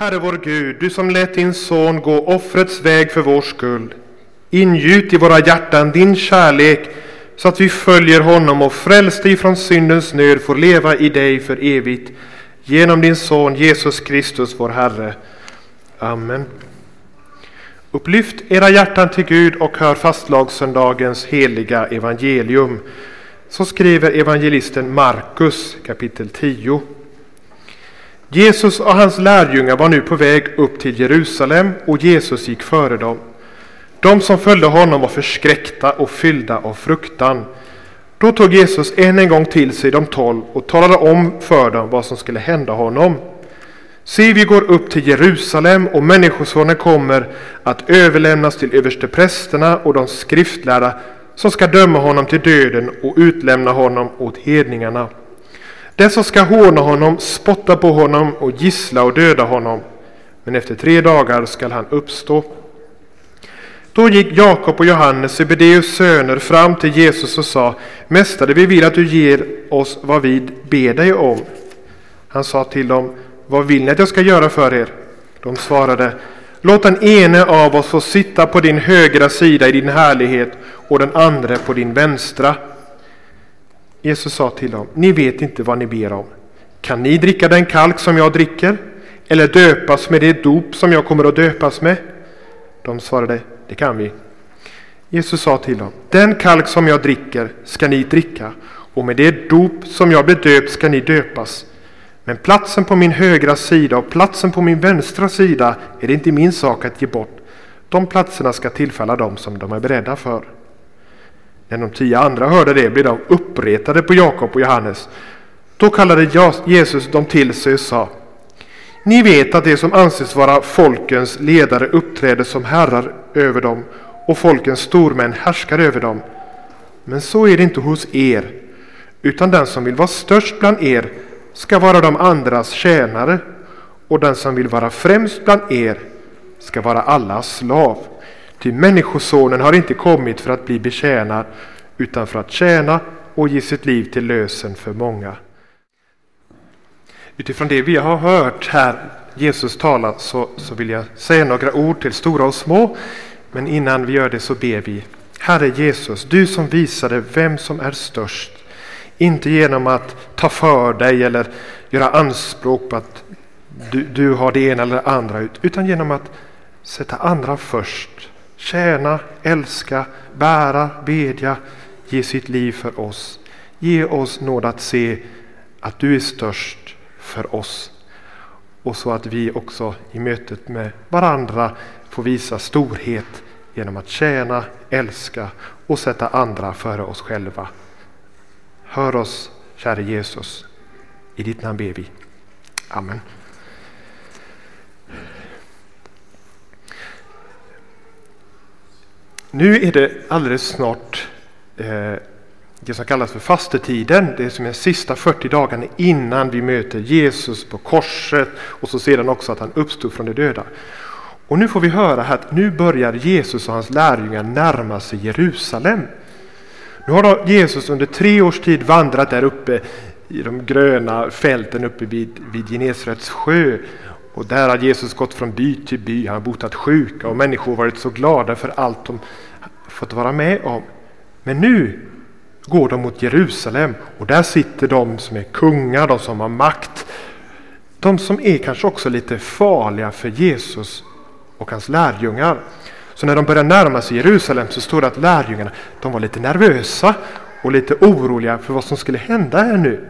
Herre vår Gud, du som lät din son gå offrets väg för vår skull. Ingjut i våra hjärtan din kärlek så att vi följer honom och frälste ifrån syndens nöd får leva i dig för evigt. Genom din son Jesus Kristus vår Herre. Amen. Upplyft era hjärtan till Gud och hör fastlagssöndagens heliga evangelium. Så skriver evangelisten Markus kapitel 10. Jesus och hans lärjungar var nu på väg upp till Jerusalem och Jesus gick före dem. De som följde honom var förskräckta och fyllda av fruktan. Då tog Jesus än en gång till sig de tolv och talade om för dem vad som skulle hända honom. Se, vi går upp till Jerusalem och Människosonen kommer att överlämnas till översteprästerna och de skriftlärda som ska döma honom till döden och utlämna honom åt hedningarna. Den som ska håna honom, spotta på honom och gissla och döda honom. Men efter tre dagar skall han uppstå. Då gick Jakob och Johannes, Sebedeus söner, fram till Jesus och sa Mästare, vi vill att du ger oss vad vi ber dig om. Han sa till dem Vad vill ni att jag ska göra för er? De svarade Låt den ene av oss få sitta på din högra sida i din härlighet och den andra på din vänstra. Jesus sa till dem, ni vet inte vad ni ber om. Kan ni dricka den kalk som jag dricker? Eller döpas med det dop som jag kommer att döpas med? De svarade, det kan vi. Jesus sa till dem, den kalk som jag dricker ska ni dricka och med det dop som jag blir döpt ska ni döpas. Men platsen på min högra sida och platsen på min vänstra sida är det inte min sak att ge bort. De platserna ska tillfalla dem som de är beredda för. När de tio andra hörde det blev de uppretade på Jakob och Johannes. Då kallade Jesus dem till sig och sa Ni vet att det som anses vara folkens ledare uppträder som herrar över dem och folkens stormän härskar över dem. Men så är det inte hos er, utan den som vill vara störst bland er ska vara de andras tjänare och den som vill vara främst bland er ska vara allas slav. Ty Människosonen har inte kommit för att bli betjänad utan för att tjäna och ge sitt liv till lösen för många. Utifrån det vi har hört här Jesus tala så, så vill jag säga några ord till stora och små. Men innan vi gör det så ber vi. Herre Jesus, du som visade vem som är störst. Inte genom att ta för dig eller göra anspråk på att du, du har det ena eller andra utan genom att sätta andra först tjäna, älska, bära, bedja, ge sitt liv för oss. Ge oss nåd att se att du är störst för oss. Och så att vi också i mötet med varandra får visa storhet genom att tjäna, älska och sätta andra före oss själva. Hör oss, käre Jesus. I ditt namn ber vi. Amen. Nu är det alldeles snart eh, det som kallas för fastetiden. Det är som de sista 40 dagarna innan vi möter Jesus på korset och så sedan också att han uppstod från de döda. Och nu får vi höra att nu börjar Jesus och hans lärjungar närma sig Jerusalem. Nu har då Jesus under tre års tid vandrat där uppe i de gröna fälten uppe vid, vid Genesarets sjö och där har Jesus gått från by till by, han har botat sjuka och människor varit så glada för allt de fått vara med om. Men nu går de mot Jerusalem och där sitter de som är kungar, de som har makt. De som är kanske också lite farliga för Jesus och hans lärjungar. Så när de börjar närma sig Jerusalem så står det att lärjungarna de var lite nervösa och lite oroliga för vad som skulle hända här nu.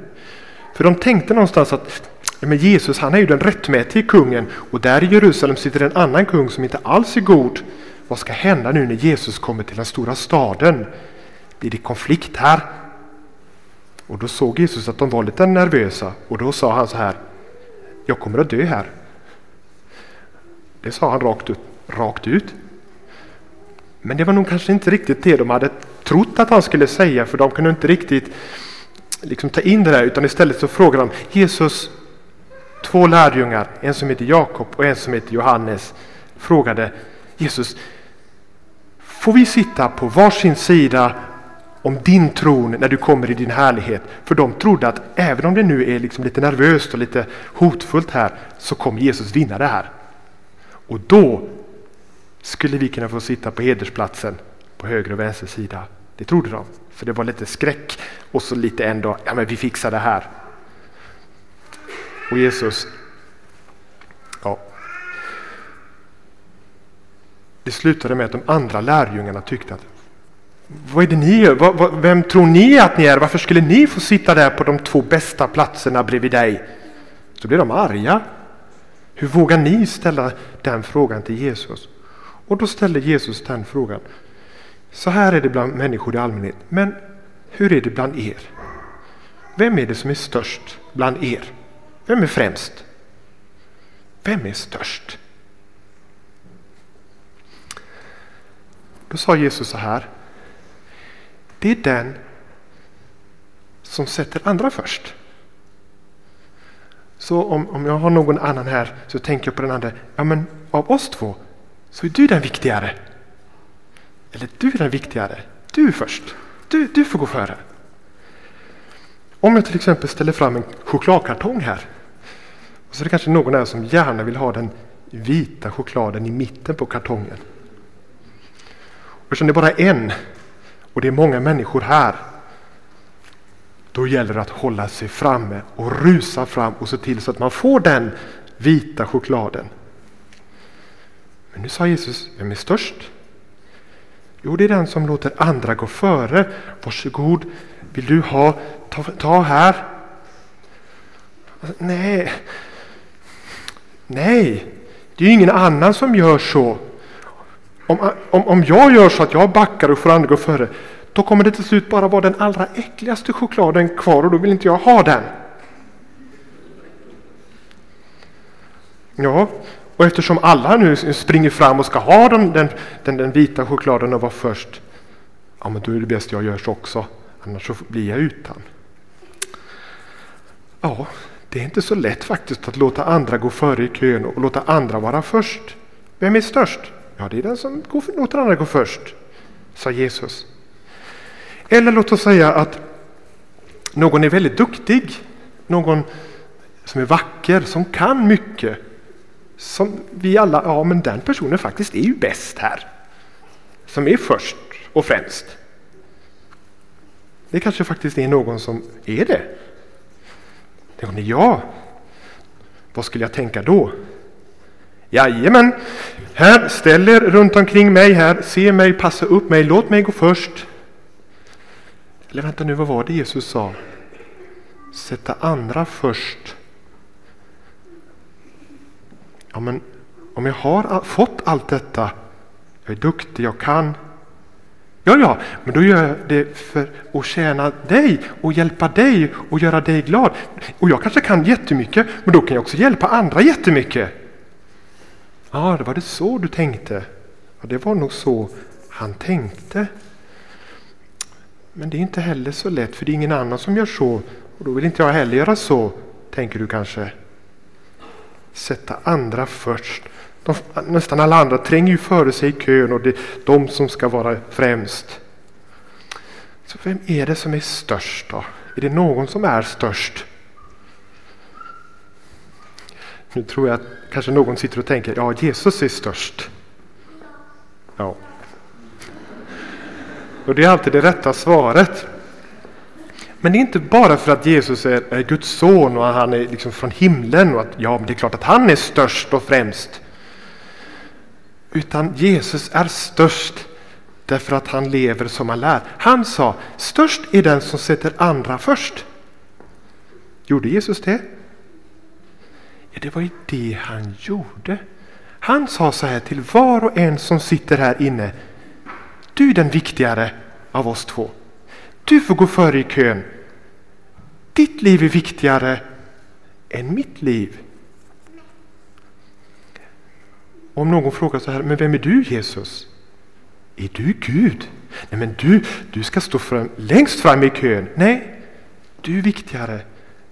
För de tänkte någonstans att men Jesus han är ju den rättmätige kungen och där i Jerusalem sitter en annan kung som inte alls är god. Vad ska hända nu när Jesus kommer till den stora staden? Blir det konflikt här? Och då såg Jesus att de var lite nervösa och då sa han så här. Jag kommer att dö här. Det sa han rakt ut. Rakt ut. Men det var nog kanske inte riktigt det de hade trott att han skulle säga för de kunde inte riktigt liksom ta in det där utan istället så frågade de Jesus, två lärjungar, en som heter Jakob och en som heter Johannes, frågade Jesus, får vi sitta på varsin sida om din tron när du kommer i din härlighet. För de trodde att även om det nu är liksom lite nervöst och lite hotfullt här så kommer Jesus vinna det här. Och då skulle vi kunna få sitta på hedersplatsen på höger och vänster sida. Det trodde de. För det var lite skräck och så lite ändå, ja men vi fixar det här. Och Jesus, ja. Det slutade med att de andra lärjungarna tyckte att vad är det ni gör? Vem tror ni att ni är? Varför skulle ni få sitta där på de två bästa platserna bredvid dig? Så blev de arga. Hur vågar ni ställa den frågan till Jesus? Och då ställde Jesus den frågan. Så här är det bland människor i allmänhet. Men hur är det bland er? Vem är det som är störst bland er? Vem är främst? Vem är störst? Då sa Jesus så här. Det är den som sätter andra först. Så om, om jag har någon annan här så tänker jag på den andra. Ja men av oss två så är du den viktigare. Eller du är den viktigare. Du först. Du, du får gå före. Om jag till exempel ställer fram en chokladkartong här. Och så är det kanske någon här som gärna vill ha den vita chokladen i mitten på kartongen. Och eftersom det bara är en och det är många människor här. Då gäller det att hålla sig framme och rusa fram och se till så att man får den vita chokladen. Men nu sa Jesus, vem är störst? Jo, det är den som låter andra gå före. Varsågod, vill du ha? Ta, ta här. Nej, nej, det är ju ingen annan som gör så. Om, om, om jag gör så att jag backar och får andra gå före, då kommer det till slut bara vara den allra äckligaste chokladen kvar och då vill inte jag ha den. Ja, och eftersom alla nu springer fram och ska ha den, den, den, den vita chokladen och vara först, ja men då är det bäst jag gör så också, annars så blir jag utan. Ja, det är inte så lätt faktiskt att låta andra gå före i kön och låta andra vara först. Vem är störst? Ja, det är den som går, låter andra gå först, sa Jesus. Eller låt oss säga att någon är väldigt duktig, någon som är vacker, som kan mycket. Som vi alla, ja men den personen faktiskt är ju bäst här. Som är först och främst. Det kanske faktiskt är någon som är det. Det ja. Vad skulle jag tänka då? Jajamän, här, ställ er runt omkring mig här, se mig, passa upp mig, låt mig gå först. Eller vänta nu, vad var det Jesus sa? Sätta andra först. Ja, men om jag har fått allt detta, jag är duktig, jag kan. Ja, ja, men då gör jag det för att tjäna dig och hjälpa dig och göra dig glad. Och jag kanske kan jättemycket, men då kan jag också hjälpa andra jättemycket. Ja, det var det så du tänkte. Ja, det var nog så han tänkte. Men det är inte heller så lätt för det är ingen annan som gör så och då vill inte jag heller göra så, tänker du kanske. Sätta andra först. De, nästan alla andra tränger ju före sig i kön och det är de som ska vara främst. Så vem är det som är störst då? Är det någon som är störst? Nu tror jag att kanske någon sitter och tänker, ja Jesus är störst. Ja. Och det är alltid det rätta svaret. Men det är inte bara för att Jesus är, är Guds son och han är liksom från himlen och att ja, men det är klart att han är störst och främst. Utan Jesus är störst därför att han lever som han lär. Han sa, störst är den som sätter andra först. Gjorde Jesus det? Ja, det var ju det han gjorde. Han sa så här till var och en som sitter här inne. Du är den viktigare av oss två. Du får gå före i kön. Ditt liv är viktigare än mitt liv. Om någon frågar så här, men vem är du Jesus? Är du Gud? Nej, men du, du ska stå fram, längst fram i kön. Nej, du är viktigare.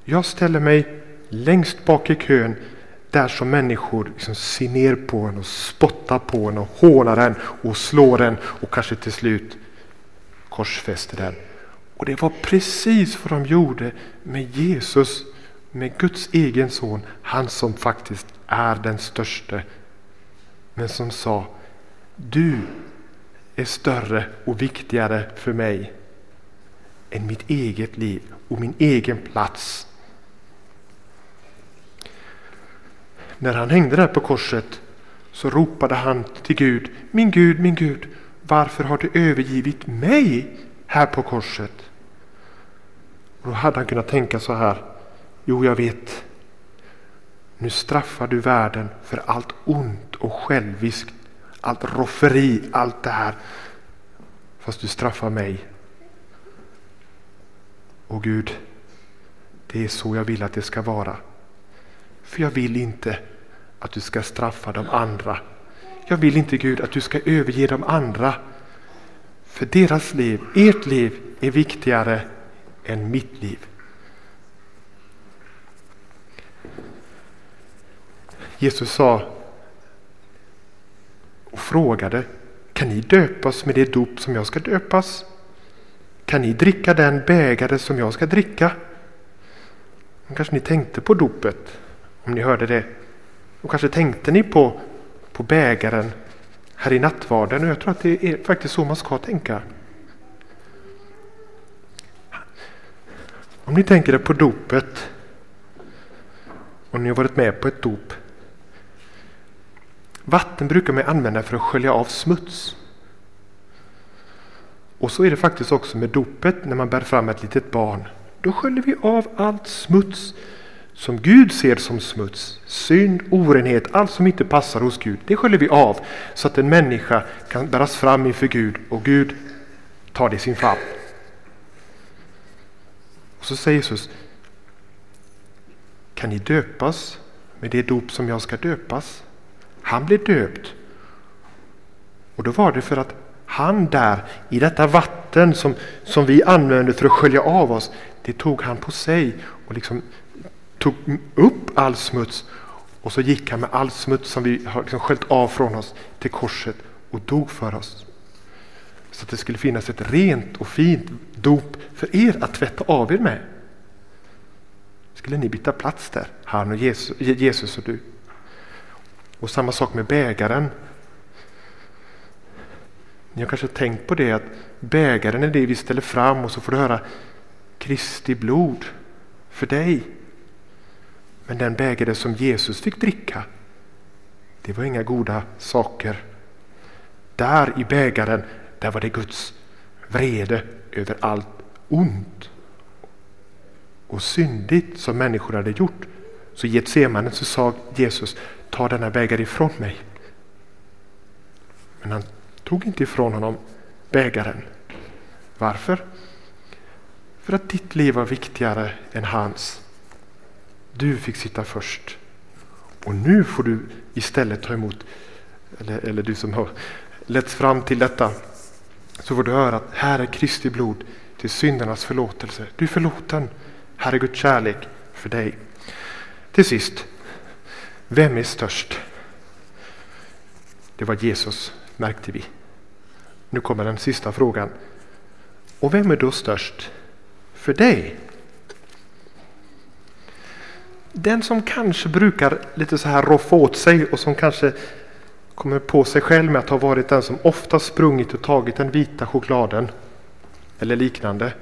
Jag ställer mig längst bak i kön där som människor liksom ser ner på en och spottar på en och hånar en och slår en och kanske till slut korsfäster den. Och det var precis vad de gjorde med Jesus, med Guds egen son, han som faktiskt är den störste. Men som sa, du är större och viktigare för mig än mitt eget liv och min egen plats. När han hängde där på korset så ropade han till Gud, min Gud, min Gud, varför har du övergivit mig här på korset? Och då hade han kunnat tänka så här, jo jag vet, nu straffar du världen för allt ont och själviskt, allt rofferi, allt det här. Fast du straffar mig. Och Gud, det är så jag vill att det ska vara. För jag vill inte att du ska straffa de andra. Jag vill inte Gud att du ska överge de andra. För deras liv, ert liv, är viktigare än mitt liv. Jesus sa och frågade Kan ni döpas med det dop som jag ska döpas? Kan ni dricka den bägare som jag ska dricka? Kanske ni tänkte på dopet om ni hörde det. Och kanske tänkte ni på, på bägaren här i nattvarden. Och jag tror att det är faktiskt så man ska tänka. Om ni tänker på dopet och ni har varit med på ett dop. Vatten brukar man använda för att skölja av smuts. Och så är det faktiskt också med dopet när man bär fram ett litet barn. Då sköljer vi av allt smuts som Gud ser som smuts, synd, orenhet, allt som inte passar hos Gud. Det sköljer vi av så att en människa kan bäras fram inför Gud och Gud tar det i sin famn. Och så säger Jesus, kan ni döpas med det dop som jag ska döpas? Han blev döpt. Och då var det för att han där i detta vatten som, som vi använder för att skölja av oss, det tog han på sig och liksom tog upp all smuts och så gick han med all smuts som vi har liksom sköljt av från oss till korset och dog för oss. Så att det skulle finnas ett rent och fint dop för er att tvätta av er med. Skulle ni byta plats där, han och Jesus, Jesus och du. Och samma sak med bägaren. Ni har kanske tänkt på det att bägaren är det vi ställer fram och så får du höra Kristi blod för dig. Men den bägare som Jesus fick dricka, det var inga goda saker. Där i bägaren, där var det Guds vrede över allt ont och syndigt som människor hade gjort. Så i Getsemane så sa Jesus, ta denna bägare ifrån mig. Men han tog inte ifrån honom bägaren. Varför? För att ditt liv var viktigare än hans. Du fick sitta först. Och nu får du istället ta emot, eller, eller du som har letts fram till detta, så får du höra att här är Kristi blod till syndernas förlåtelse. Du är förlåten. Här är Guds kärlek för dig. Till sist, vem är störst? Det var Jesus, märkte vi. Nu kommer den sista frågan. Och vem är då störst för dig? Den som kanske brukar lite så här roffa åt sig och som kanske kommer på sig själv med att ha varit den som ofta sprungit och tagit den vita chokladen eller liknande.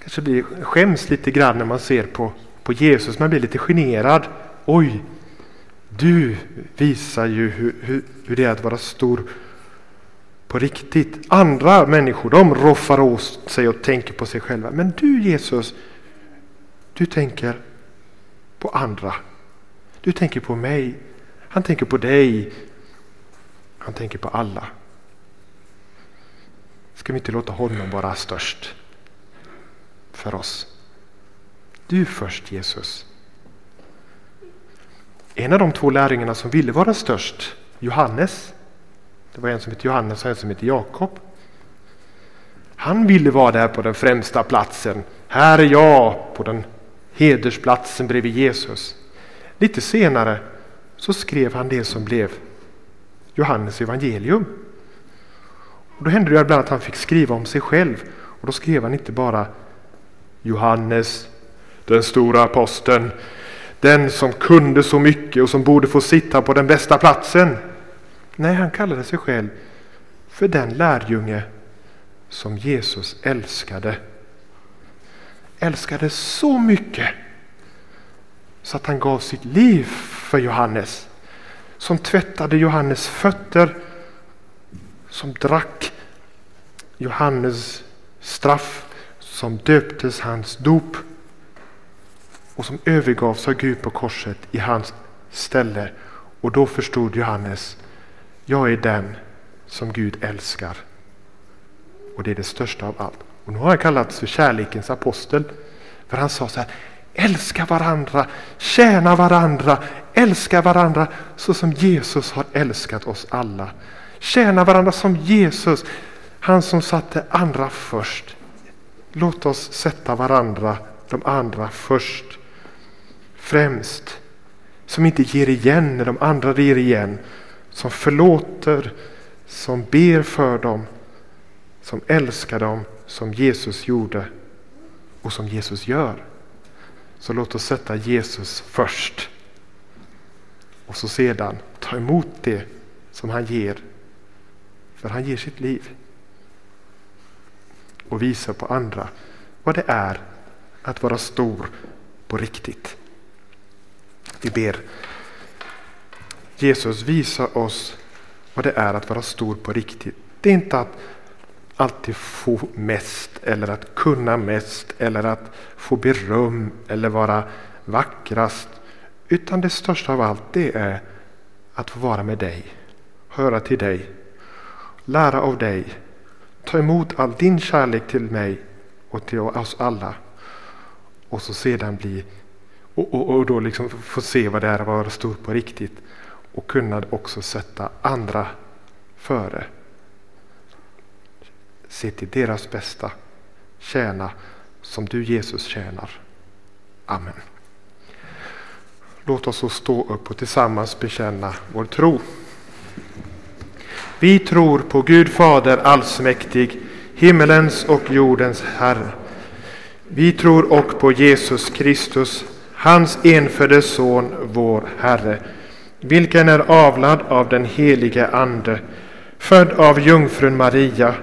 Kanske blir, skäms lite grann när man ser på, på Jesus, man blir lite generad. Oj, du visar ju hur, hur, hur det är att vara stor på riktigt. Andra människor de roffar åt sig och tänker på sig själva. Men du Jesus, du tänker på andra. Du tänker på mig. Han tänker på dig. Han tänker på alla. Ska vi inte låta honom vara störst för oss? Du först Jesus. En av de två lärjungarna som ville vara störst, Johannes, det var en som hette Johannes och en som hette Jakob. Han ville vara där på den främsta platsen. Här är jag på den hedersplatsen bredvid Jesus. Lite senare så skrev han det som blev Johannes evangelium. Och då hände det ibland att han fick skriva om sig själv. Och då skrev han inte bara Johannes, den stora aposteln, den som kunde så mycket och som borde få sitta på den bästa platsen. Nej, han kallade sig själv för den lärjunge som Jesus älskade. Älskade så mycket så att han gav sitt liv för Johannes. Som tvättade Johannes fötter. Som drack Johannes straff. Som döptes hans dop. Och som övergavs av Gud på korset i hans ställe. Och då förstod Johannes, jag är den som Gud älskar. Och det är det största av allt. Och nu har han kallats för kärlekens apostel. För han sa så här, älska varandra, tjäna varandra, älska varandra så som Jesus har älskat oss alla. Tjäna varandra som Jesus, han som satte andra först. Låt oss sätta varandra, de andra först. Främst. Som inte ger igen när de andra ger igen. Som förlåter, som ber för dem, som älskar dem som Jesus gjorde och som Jesus gör. Så låt oss sätta Jesus först. Och så sedan ta emot det som han ger. För han ger sitt liv. Och visa på andra vad det är att vara stor på riktigt. Vi ber. Jesus visa oss vad det är att vara stor på riktigt. Det är inte att alltid få mest eller att kunna mest eller att få beröm eller vara vackrast. Utan det största av allt det är att få vara med dig, höra till dig, lära av dig, ta emot all din kärlek till mig och till oss alla. Och så sedan bli och, och, och då liksom få se vad det är att vara stor på riktigt och kunna också sätta andra före Se till deras bästa. Tjäna som du Jesus tjänar. Amen. Låt oss så stå upp och tillsammans bekänna vår tro. Vi tror på Gud Fader allsmäktig, himmelens och jordens Herre. Vi tror också på Jesus Kristus, hans enfödde Son, vår Herre, vilken är avlad av den helige Ande, född av jungfrun Maria,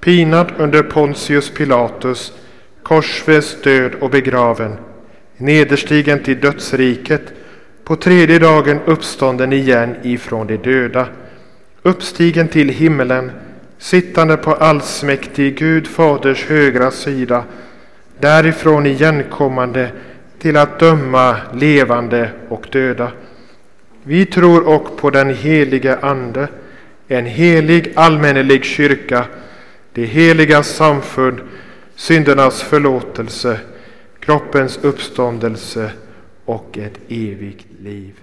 pinad under Pontius Pilatus, korsfäst, död och begraven, nederstigen till dödsriket, på tredje dagen uppstånden igen ifrån de döda, uppstigen till himmelen, sittande på allsmäktig Gud Faders högra sida, därifrån igenkommande till att döma levande och döda. Vi tror också på den helige Ande, en helig allmännelig kyrka, det heliga samfund, syndernas förlåtelse, kroppens uppståndelse och ett evigt liv.